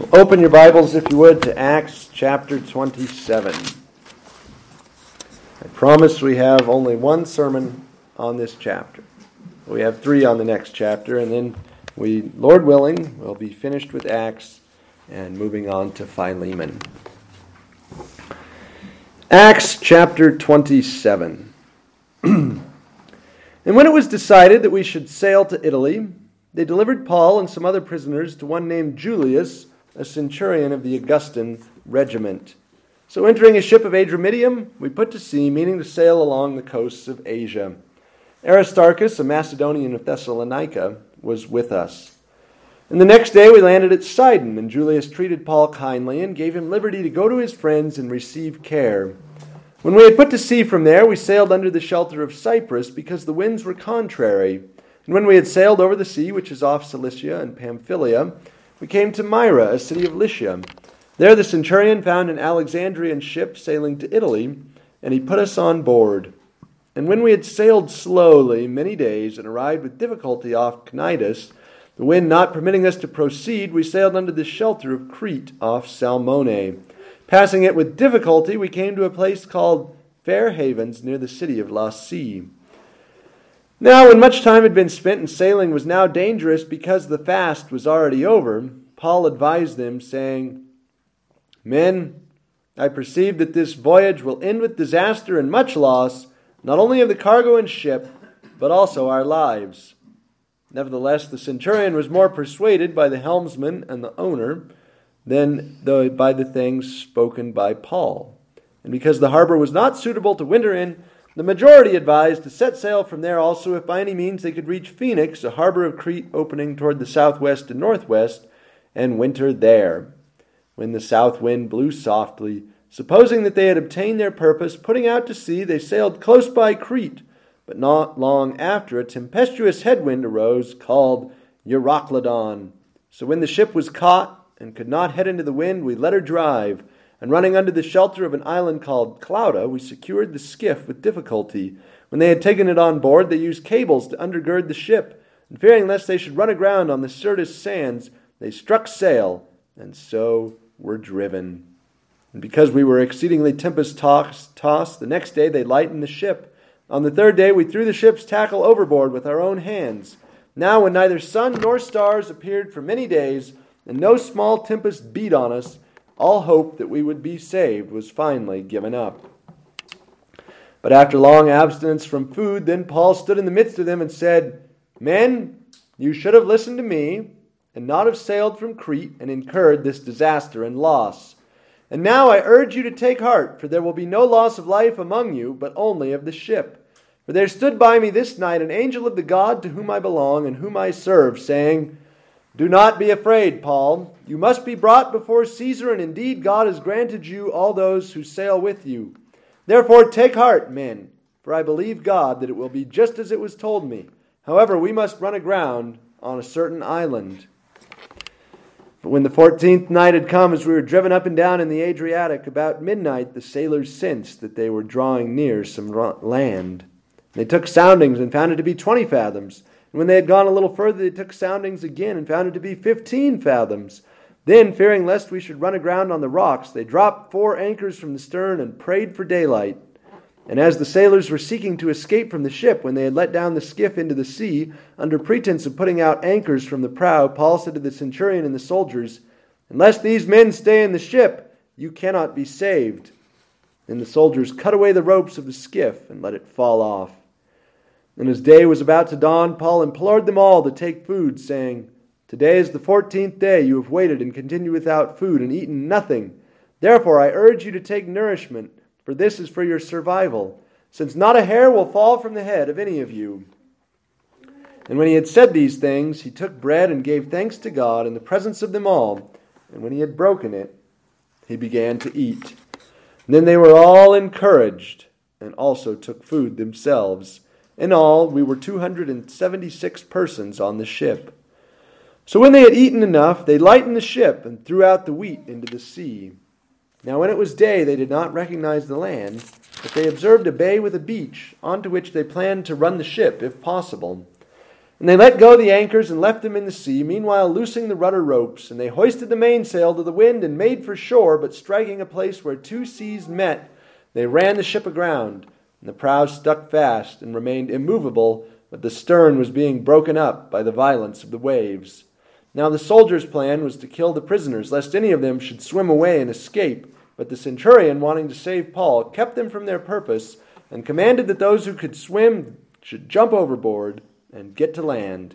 Open your Bibles, if you would, to Acts chapter 27. I promise we have only one sermon on this chapter. We have three on the next chapter, and then we, Lord willing, will be finished with Acts and moving on to Philemon. Acts chapter 27. and when it was decided that we should sail to Italy, they delivered Paul and some other prisoners to one named Julius a centurion of the Augustan regiment. So, entering a ship of Adramyttium, we put to sea, meaning to sail along the coasts of Asia. Aristarchus, a Macedonian of Thessalonica, was with us. And the next day we landed at Sidon, and Julius treated Paul kindly and gave him liberty to go to his friends and receive care. When we had put to sea from there, we sailed under the shelter of Cyprus because the winds were contrary. And when we had sailed over the sea, which is off Cilicia and Pamphylia, we came to Myra, a city of Lycia. There the centurion found an Alexandrian ship sailing to Italy, and he put us on board. And when we had sailed slowly many days and arrived with difficulty off Cnidus, the wind not permitting us to proceed, we sailed under the shelter of Crete off Salmone. Passing it with difficulty, we came to a place called Fair Havens near the city of Lasea. Now, when much time had been spent and sailing was now dangerous because the fast was already over, Paul advised them, saying, Men, I perceive that this voyage will end with disaster and much loss, not only of the cargo and ship, but also our lives. Nevertheless, the centurion was more persuaded by the helmsman and the owner than by the things spoken by Paul. And because the harbor was not suitable to winter in, the majority advised to set sail from there also if by any means they could reach Phoenix, a harbor of Crete opening toward the southwest and northwest, and winter there. When the south wind blew softly, supposing that they had obtained their purpose, putting out to sea, they sailed close by Crete. But not long after, a tempestuous headwind arose called Euroclydon. So when the ship was caught and could not head into the wind, we let her drive and running under the shelter of an island called Clauda, we secured the skiff with difficulty. When they had taken it on board, they used cables to undergird the ship, and fearing lest they should run aground on the Syrtis sands, they struck sail, and so were driven. And because we were exceedingly tempest tossed, the next day they lightened the ship. On the third day we threw the ship's tackle overboard with our own hands. Now, when neither sun nor stars appeared for many days, and no small tempest beat on us, all hope that we would be saved was finally given up. But after long abstinence from food, then Paul stood in the midst of them and said, Men, you should have listened to me, and not have sailed from Crete and incurred this disaster and loss. And now I urge you to take heart, for there will be no loss of life among you, but only of the ship. For there stood by me this night an angel of the God to whom I belong and whom I serve, saying, do not be afraid, Paul. You must be brought before Caesar, and indeed God has granted you all those who sail with you. Therefore, take heart, men, for I believe God that it will be just as it was told me. However, we must run aground on a certain island. But when the fourteenth night had come, as we were driven up and down in the Adriatic, about midnight the sailors sensed that they were drawing near some land. They took soundings and found it to be twenty fathoms. And when they had gone a little further, they took soundings again and found it to be fifteen fathoms. Then, fearing lest we should run aground on the rocks, they dropped four anchors from the stern and prayed for daylight. And as the sailors were seeking to escape from the ship when they had let down the skiff into the sea, under pretense of putting out anchors from the prow, Paul said to the centurion and the soldiers, Unless these men stay in the ship, you cannot be saved. Then the soldiers cut away the ropes of the skiff and let it fall off. And as day was about to dawn, Paul implored them all to take food, saying, Today is the fourteenth day you have waited and continued without food and eaten nothing. Therefore I urge you to take nourishment, for this is for your survival, since not a hair will fall from the head of any of you. And when he had said these things, he took bread and gave thanks to God in the presence of them all. And when he had broken it, he began to eat. And then they were all encouraged, and also took food themselves. In all, we were 276 persons on the ship. So when they had eaten enough, they lightened the ship and threw out the wheat into the sea. Now, when it was day, they did not recognize the land, but they observed a bay with a beach, onto which they planned to run the ship, if possible. And they let go the anchors and left them in the sea, meanwhile loosing the rudder ropes. And they hoisted the mainsail to the wind and made for shore, but striking a place where two seas met, they ran the ship aground. And the prow stuck fast and remained immovable, but the stern was being broken up by the violence of the waves. Now the soldiers' plan was to kill the prisoners, lest any of them should swim away and escape. But the centurion, wanting to save Paul, kept them from their purpose, and commanded that those who could swim should jump overboard and get to land,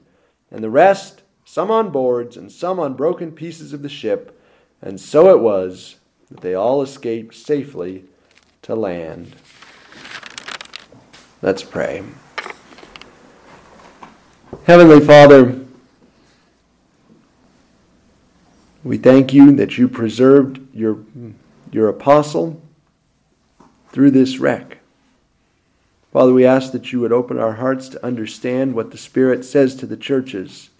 and the rest, some on boards and some on broken pieces of the ship. And so it was that they all escaped safely to land. Let's pray. Heavenly Father, we thank you that you preserved your, your apostle through this wreck. Father, we ask that you would open our hearts to understand what the Spirit says to the churches.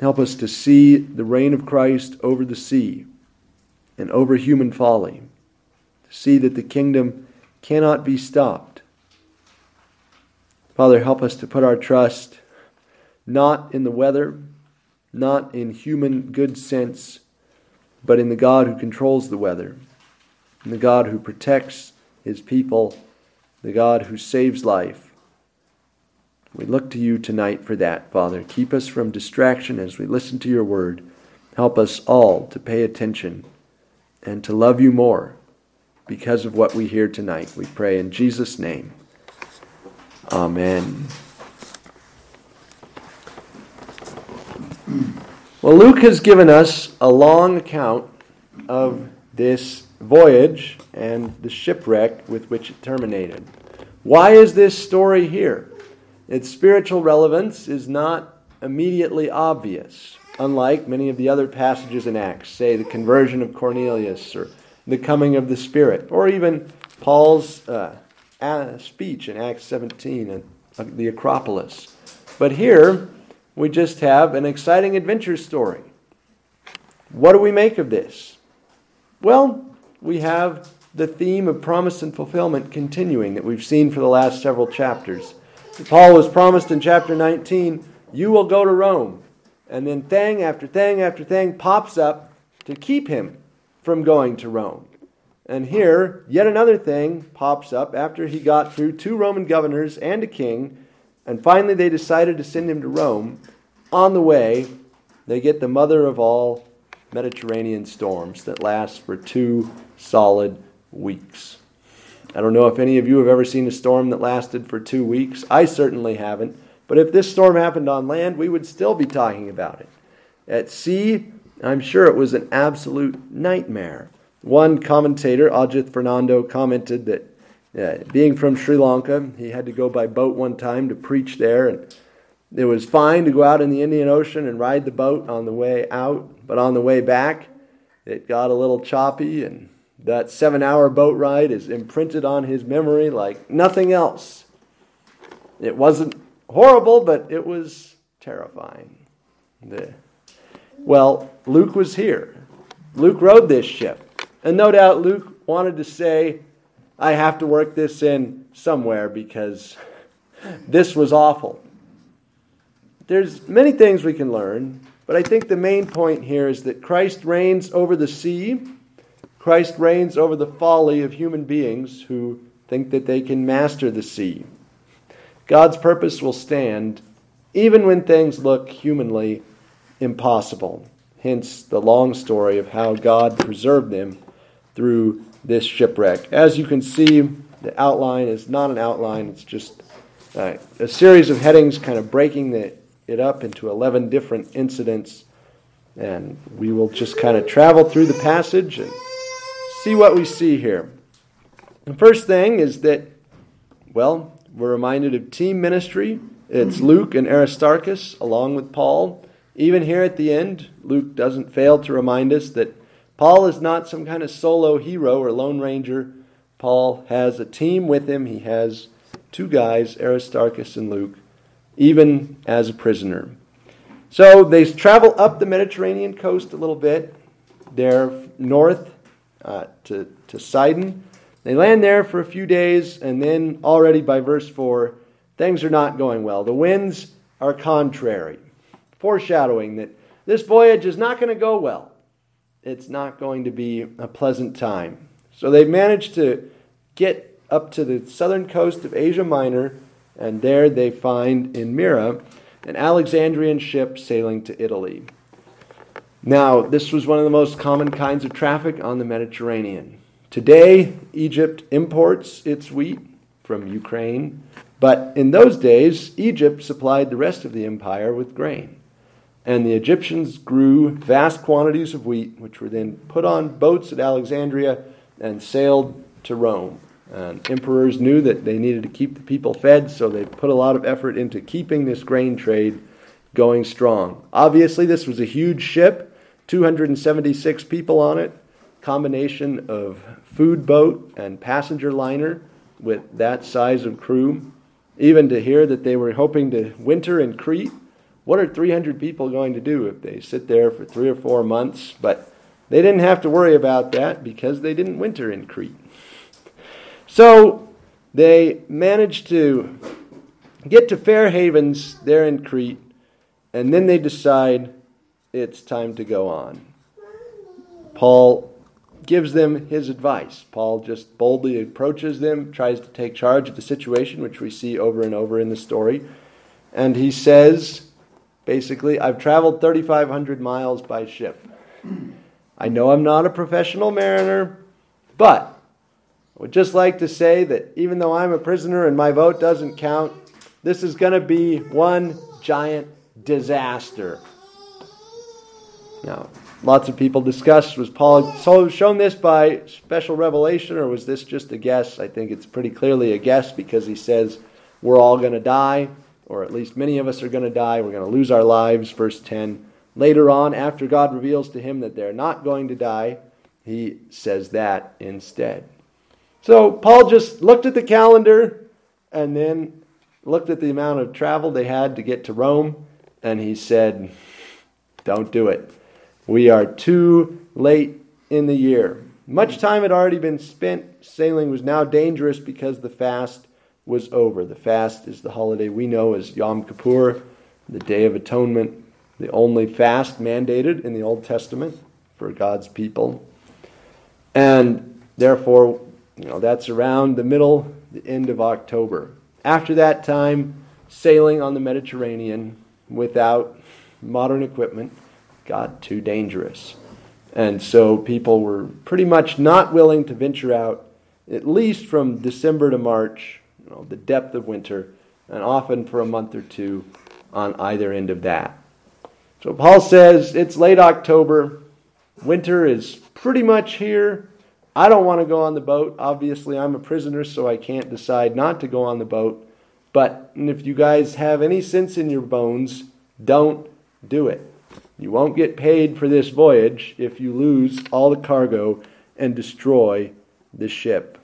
Help us to see the reign of Christ over the sea and over human folly, to see that the kingdom cannot be stopped. Father, help us to put our trust not in the weather, not in human good sense, but in the God who controls the weather, in the God who protects his people the God who saves life. We look to you tonight for that, Father. Keep us from distraction as we listen to your word. Help us all to pay attention and to love you more because of what we hear tonight. We pray in Jesus' name. Amen. Well, Luke has given us a long account of this voyage and the shipwreck with which it terminated. Why is this story here? Its spiritual relevance is not immediately obvious, unlike many of the other passages in Acts, say the conversion of Cornelius or the coming of the Spirit, or even Paul's uh, speech in Acts 17 at uh, the Acropolis. But here, we just have an exciting adventure story. What do we make of this? Well, we have the theme of promise and fulfillment continuing that we've seen for the last several chapters. Paul was promised in chapter 19, You will go to Rome. And then thing after thing after thing pops up to keep him from going to Rome. And here, yet another thing pops up after he got through two Roman governors and a king, and finally they decided to send him to Rome. On the way, they get the mother of all Mediterranean storms that last for two solid weeks. I don't know if any of you have ever seen a storm that lasted for two weeks. I certainly haven't. But if this storm happened on land, we would still be talking about it. At sea, I'm sure it was an absolute nightmare. One commentator, Ajith Fernando, commented that uh, being from Sri Lanka, he had to go by boat one time to preach there, and it was fine to go out in the Indian Ocean and ride the boat on the way out, but on the way back, it got a little choppy and that seven hour boat ride is imprinted on his memory like nothing else. It wasn't horrible, but it was terrifying. The, well, Luke was here. Luke rode this ship. And no doubt Luke wanted to say, I have to work this in somewhere because this was awful. There's many things we can learn, but I think the main point here is that Christ reigns over the sea Christ reigns over the folly of human beings who think that they can master the sea. God's purpose will stand even when things look humanly impossible. Hence the long story of how God preserved them through this shipwreck. As you can see, the outline is not an outline, it's just uh, a series of headings kind of breaking the, it up into 11 different incidents. And we will just kind of travel through the passage and see what we see here. The first thing is that, well, we're reminded of team ministry. It's Luke and Aristarchus along with Paul. Even here at the end, Luke doesn't fail to remind us that Paul is not some kind of solo hero or lone ranger. Paul has a team with him. He has two guys, Aristarchus and Luke, even as a prisoner. So they travel up the Mediterranean coast a little bit. They're north uh, to, to Sidon. They land there for a few days, and then already by verse 4, things are not going well. The winds are contrary, foreshadowing that this voyage is not going to go well. It's not going to be a pleasant time. So they've managed to get up to the southern coast of Asia Minor, and there they find in Myra an Alexandrian ship sailing to Italy. Now, this was one of the most common kinds of traffic on the Mediterranean. Today, Egypt imports its wheat from Ukraine, but in those days, Egypt supplied the rest of the empire with grain. And the Egyptians grew vast quantities of wheat, which were then put on boats at Alexandria and sailed to Rome. And emperors knew that they needed to keep the people fed, so they put a lot of effort into keeping this grain trade going strong. Obviously, this was a huge ship, 276 people on it, combination of food boat and passenger liner with that size of crew. Even to hear that they were hoping to winter in Crete what are 300 people going to do if they sit there for three or four months? But they didn't have to worry about that because they didn't winter in Crete. So they managed to get to Fair Havens there in Crete, and then they decide it's time to go on. Paul gives them his advice. Paul just boldly approaches them, tries to take charge of the situation, which we see over and over in the story. And he says, Basically, I've traveled 3,500 miles by ship. I know I'm not a professional mariner, but I would just like to say that even though I'm a prisoner and my vote doesn't count, this is going to be one giant disaster. Now, lots of people discussed was Paul so shown this by special revelation or was this just a guess? I think it's pretty clearly a guess because he says we're all going to die or at least many of us are going to die. We're going to lose our lives. Verse 10. Later on, after God reveals to him that they're not going to die, he says that instead. So Paul just looked at the calendar and then looked at the amount of travel they had to get to Rome, and he said, Don't do it. We are too late in the year. Much time had already been spent. Sailing was now dangerous because the fast was over. The fast is the holiday we know as Yom Kippur, the Day of Atonement, the only fast mandated in the Old Testament for God's people. And therefore, you know, that's around the middle, the end of October. After that time, sailing on the Mediterranean without modern equipment got too dangerous. And so people were pretty much not willing to venture out, at least from December to March, you know, the depth of winter, and often for a month or two on either end of that. So Paul says it's late October, winter is pretty much here. I don't want to go on the boat. Obviously, I'm a prisoner, so I can't decide not to go on the boat. But if you guys have any sense in your bones, don't do it. You won't get paid for this voyage if you lose all the cargo and destroy the ship.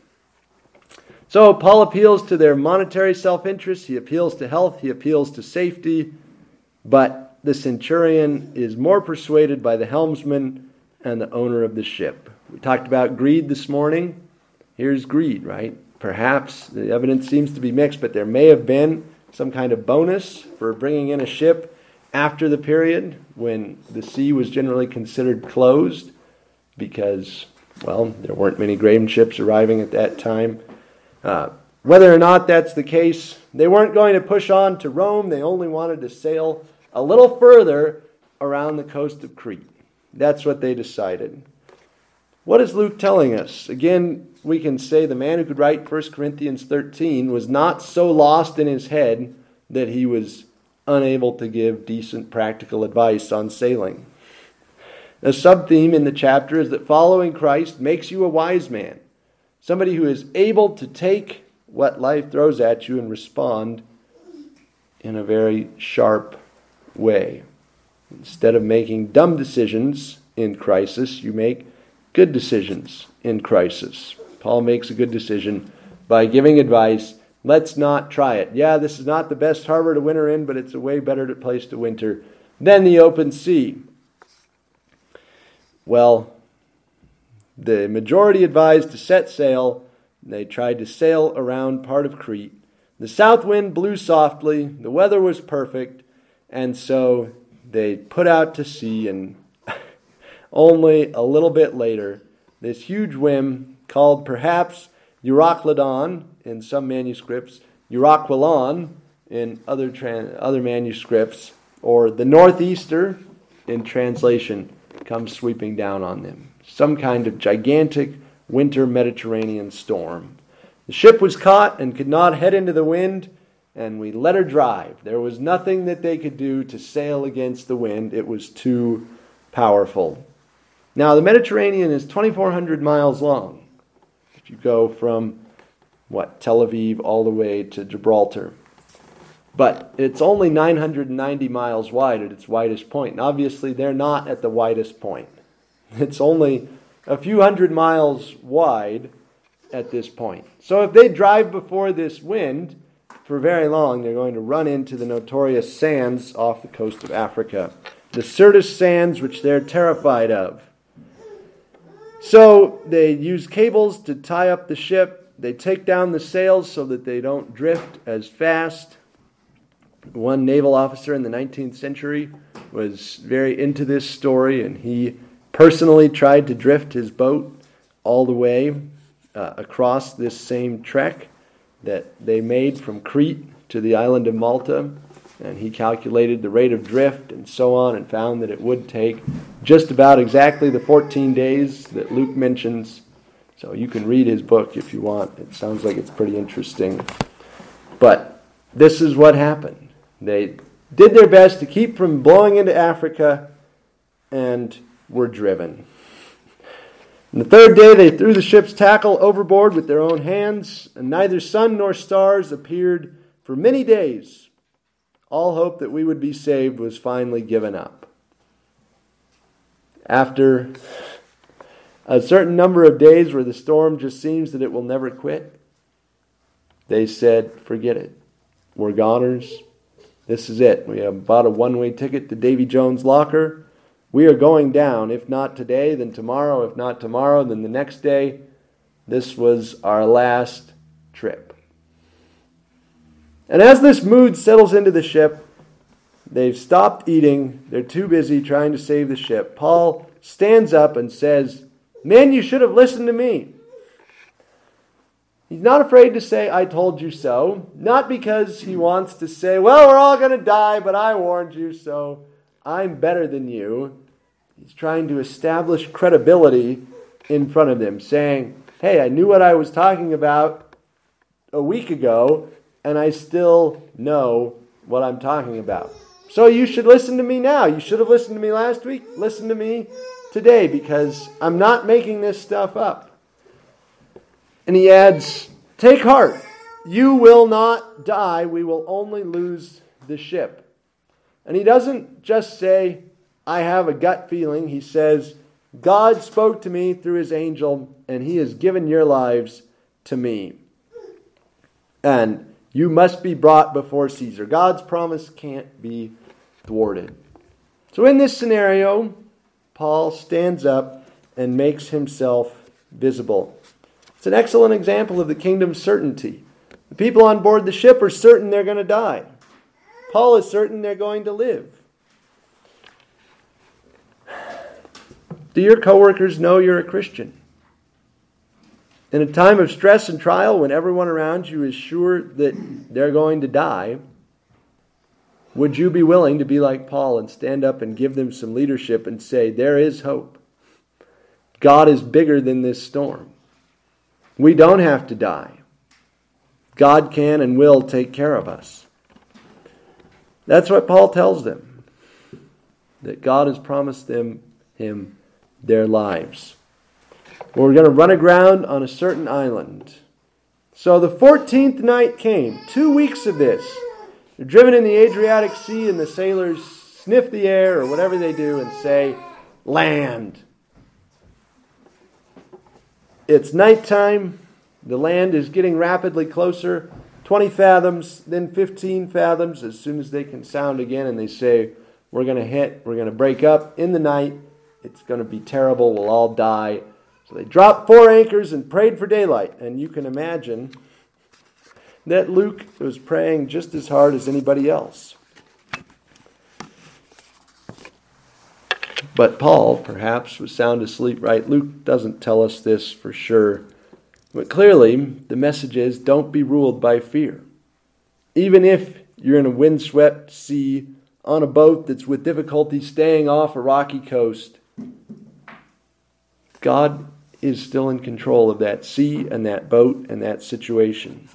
So Paul appeals to their monetary self interest, he appeals to health, he appeals to safety, but the centurion is more persuaded by the helmsman and the owner of the ship. We talked about greed this morning. Here's greed, right? Perhaps the evidence seems to be mixed, but there may have been some kind of bonus for bringing in a ship after the period when the sea was generally considered closed because, well, there weren't many grain ships arriving at that time. Uh, whether or not that's the case, they weren't going to push on to Rome. They only wanted to sail a little further around the coast of Crete. That's what they decided. What is Luke telling us? Again, we can say the man who could write 1 Corinthians 13 was not so lost in his head that he was unable to give decent practical advice on sailing. A sub theme in the chapter is that following Christ makes you a wise man. Somebody who is able to take what life throws at you and respond in a very sharp way. Instead of making dumb decisions in crisis, you make good decisions in crisis. Paul makes a good decision by giving advice. Let's not try it. Yeah, this is not the best harbor to winter in, but it's a way better place to winter than the open sea. Well, the majority advised to set sail. They tried to sail around part of Crete. The south wind blew softly, the weather was perfect, And so they put out to sea, and only a little bit later, this huge whim called perhaps Euroclydon in some manuscripts, Euraquilo in other, other manuscripts, or the Northeaster in translation comes sweeping down on them. Some kind of gigantic winter Mediterranean storm. The ship was caught and could not head into the wind, and we let her drive. There was nothing that they could do to sail against the wind, it was too powerful. Now, the Mediterranean is 2,400 miles long. If you go from, what, Tel Aviv all the way to Gibraltar. But it's only 990 miles wide at its widest point. And obviously, they're not at the widest point. It's only a few hundred miles wide at this point. So if they drive before this wind for very long, they're going to run into the notorious sands off the coast of Africa, the Syrtis sands, which they're terrified of. So they use cables to tie up the ship. They take down the sails so that they don't drift as fast. One naval officer in the 19th century was very into this story, and he personally tried to drift his boat all the way uh, across this same trek that they made from Crete to the island of Malta. And he calculated the rate of drift and so on and found that it would take just about exactly the 14 days that Luke mentions. So you can read his book if you want. It sounds like it's pretty interesting. But this is what happened. They did their best to keep from blowing into Africa and were driven. The third day they threw the ship's tackle overboard with their own hands, and neither sun nor stars appeared for many days. All hope that we would be saved was finally given up. After a certain number of days where the storm just seems that it will never quit, they said, Forget it. We're goners. This is it. We have bought a one way ticket to Davy Jones' locker. We are going down, if not today, then tomorrow, if not tomorrow, then the next day. This was our last trip. And as this mood settles into the ship, they've stopped eating. They're too busy trying to save the ship. Paul stands up and says, Men, you should have listened to me. He's not afraid to say, I told you so. Not because he wants to say, Well, we're all going to die, but I warned you, so I'm better than you. He's trying to establish credibility in front of them, saying, Hey, I knew what I was talking about a week ago, and I still know what I'm talking about. So you should listen to me now. You should have listened to me last week. Listen to me today because I'm not making this stuff up. And he adds, Take heart. You will not die. We will only lose the ship. And he doesn't just say, I have a gut feeling. He says, God spoke to me through his angel, and he has given your lives to me. And you must be brought before Caesar. God's promise can't be thwarted. So, in this scenario, Paul stands up and makes himself visible. It's an excellent example of the kingdom's certainty. The people on board the ship are certain they're going to die. Paul is certain they're going to live. Do your coworkers know you're a Christian? In a time of stress and trial, when everyone around you is sure that they're going to die, would you be willing to be like Paul and stand up and give them some leadership and say, There is hope? God is bigger than this storm. We don't have to die. God can and will take care of us. That's what Paul tells them. That God has promised them him their lives. We're going to run aground on a certain island. So the 14th night came, two weeks of this. They're driven in the Adriatic Sea, and the sailors sniff the air or whatever they do and say, Land. It's nighttime. The land is getting rapidly closer 20 fathoms, then 15 fathoms as soon as they can sound again, and they say, We're going to hit, we're going to break up in the night. It's going to be terrible. We'll all die. So they dropped four anchors and prayed for daylight. And you can imagine that Luke was praying just as hard as anybody else. But Paul, perhaps, was sound asleep, right? Luke doesn't tell us this for sure. But clearly, the message is don't be ruled by fear. Even if you're in a windswept sea on a boat that's with difficulty staying off a rocky coast, God is still in control of that sea and that boat and that situation.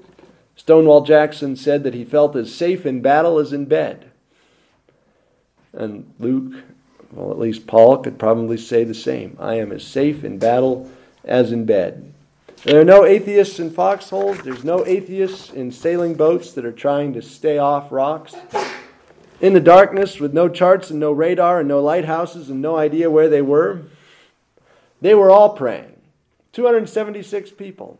Stonewall Jackson said that he felt as safe in battle as in bed. And Luke, well, at least Paul, could probably say the same. I am as safe in battle as in bed. There are no atheists in foxholes. There's no atheists in sailing boats that are trying to stay off rocks. In the darkness, with no charts and no radar and no lighthouses and no idea where they were, they were all praying. 276 people.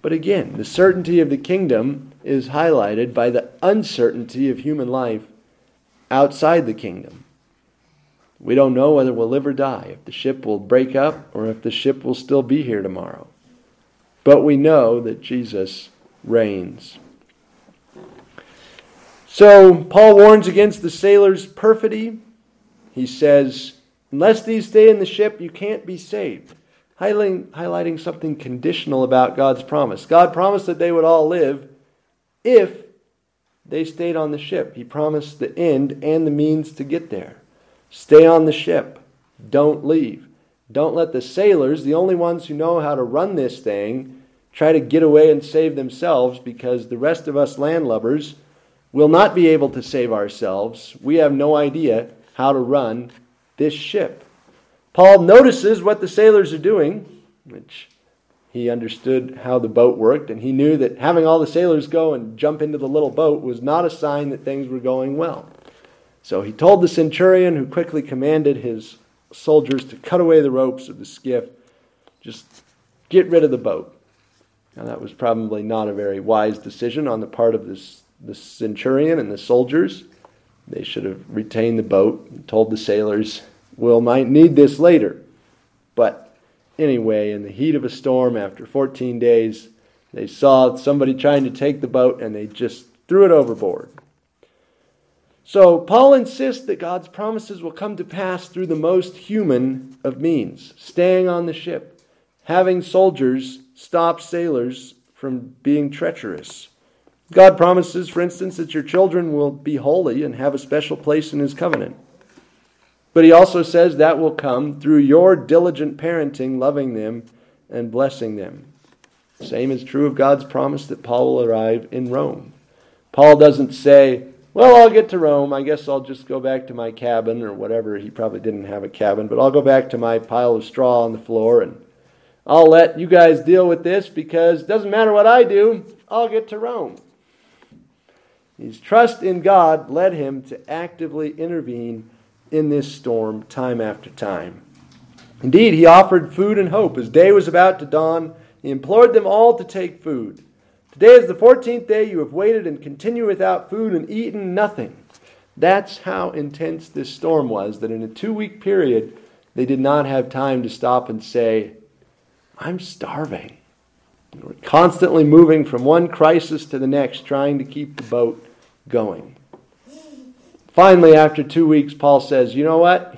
But again, the certainty of the kingdom is highlighted by the uncertainty of human life outside the kingdom. We don't know whether we'll live or die, if the ship will break up, or if the ship will still be here tomorrow. But we know that Jesus reigns. So, Paul warns against the sailors' perfidy. He says, Unless these stay in the ship, you can't be saved. Highlighting, highlighting something conditional about God's promise. God promised that they would all live if they stayed on the ship. He promised the end and the means to get there. Stay on the ship. Don't leave. Don't let the sailors, the only ones who know how to run this thing, try to get away and save themselves because the rest of us landlubbers will not be able to save ourselves. We have no idea how to run this ship. Paul notices what the sailors are doing, which he understood how the boat worked, and he knew that having all the sailors go and jump into the little boat was not a sign that things were going well. So he told the centurion, who quickly commanded his soldiers to cut away the ropes of the skiff, just get rid of the boat. Now, that was probably not a very wise decision on the part of this, the centurion and the soldiers. They should have retained the boat and told the sailors, We'll might need this later. But anyway, in the heat of a storm, after 14 days, they saw somebody trying to take the boat and they just threw it overboard. So, Paul insists that God's promises will come to pass through the most human of means staying on the ship, having soldiers stop sailors from being treacherous. God promises, for instance, that your children will be holy and have a special place in His covenant. But He also says that will come through your diligent parenting, loving them, and blessing them. Same is true of God's promise that Paul will arrive in Rome. Paul doesn't say, Well, I'll get to Rome. I guess I'll just go back to my cabin or whatever. He probably didn't have a cabin, but I'll go back to my pile of straw on the floor and I'll let you guys deal with this because it doesn't matter what I do, I'll get to Rome. His trust in God led him to actively intervene in this storm time after time. Indeed, he offered food and hope. As day was about to dawn, he implored them all to take food. Today is the 14th day you have waited and continue without food and eaten nothing. That's how intense this storm was, that in a two week period, they did not have time to stop and say, I'm starving. We're constantly moving from one crisis to the next, trying to keep the boat going. Finally, after two weeks, Paul says, You know what?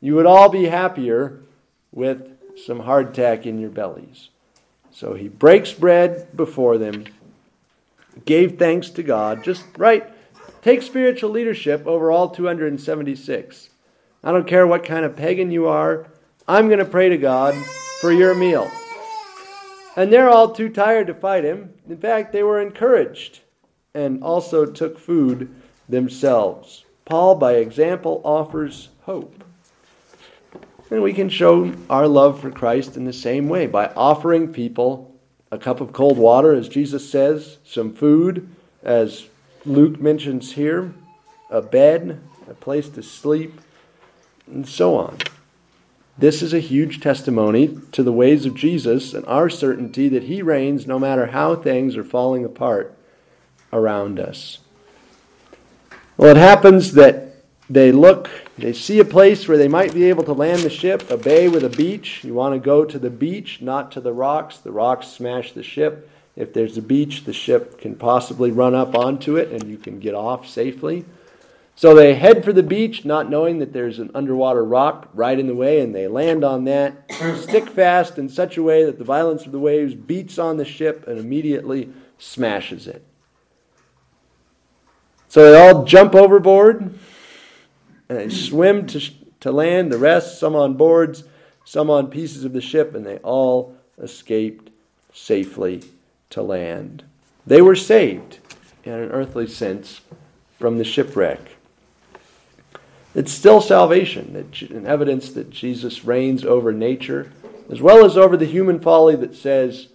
You would all be happier with some hardtack in your bellies. So he breaks bread before them, gave thanks to God, just right. Take spiritual leadership over all 276. I don't care what kind of pagan you are, I'm going to pray to God for your meal. And they're all too tired to fight him. In fact, they were encouraged and also took food themselves. Paul, by example, offers hope. And we can show our love for Christ in the same way by offering people a cup of cold water, as Jesus says, some food, as Luke mentions here, a bed, a place to sleep, and so on. This is a huge testimony to the ways of Jesus and our certainty that He reigns no matter how things are falling apart around us. Well, it happens that they look, they see a place where they might be able to land the ship, a bay with a beach. You want to go to the beach, not to the rocks. The rocks smash the ship. If there's a beach, the ship can possibly run up onto it and you can get off safely. So they head for the beach, not knowing that there's an underwater rock right in the way, and they land on that, stick fast in such a way that the violence of the waves beats on the ship and immediately smashes it. So they all jump overboard and they swim to, to land. The rest, some on boards, some on pieces of the ship, and they all escaped safely to land. They were saved in an earthly sense from the shipwreck. It's still salvation, an evidence that Jesus reigns over nature, as well as over the human folly that says,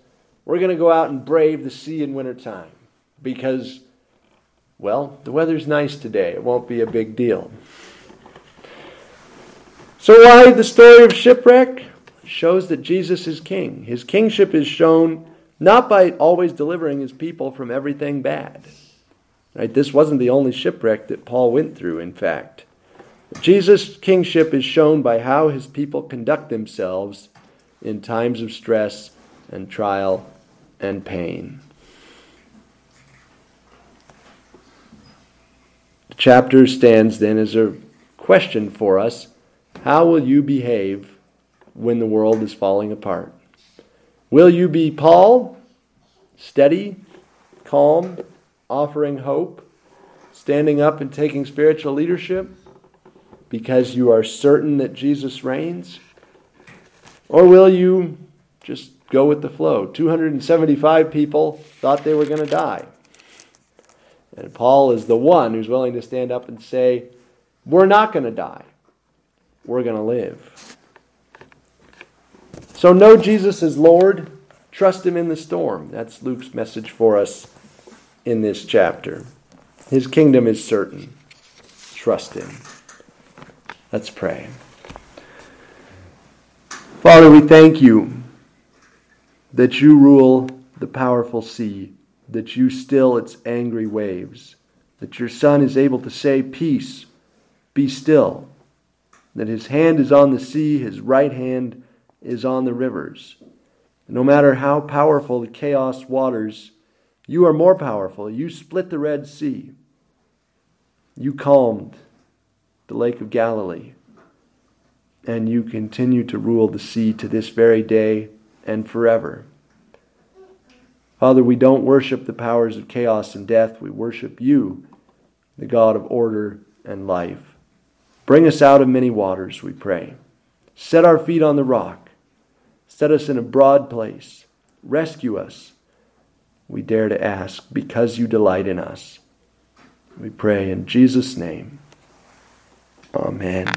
we're going to go out and brave the sea in wintertime because well, the weather's nice today. It won't be a big deal. So, why the story of shipwreck? Shows that Jesus is king. His kingship is shown not by always delivering his people from everything bad. Right? This wasn't the only shipwreck that Paul went through, in fact. Jesus' kingship is shown by how his people conduct themselves in times of stress and trial and pain. Chapter stands then as a question for us How will you behave when the world is falling apart? Will you be Paul, steady, calm, offering hope, standing up and taking spiritual leadership because you are certain that Jesus reigns? Or will you just go with the flow? 275 people thought they were going to die. And Paul is the one who's willing to stand up and say, We're not going to die, we're going to live. So know Jesus as Lord, trust Him in the storm. That's Luke's message for us in this chapter. His kingdom is certain. Trust Him. Let's pray. Father, we thank you that you rule the powerful sea that you still its angry waves, that your Son is able to say, Peace, be still, that his hand is on the sea, his right hand is on the rivers. No matter how powerful the chaos waters, you are more powerful. You split the Red Sea. You calmed the Lake of Galilee. And you continue to rule the sea to this very day and forever. Father, we don't worship the powers of chaos and death. We worship you, the God of order and life. Bring us out of many waters, we pray. Set our feet on the rock. Set us in a broad place. Rescue us, we dare to ask, because you delight in us. We pray in Jesus' name. Amen.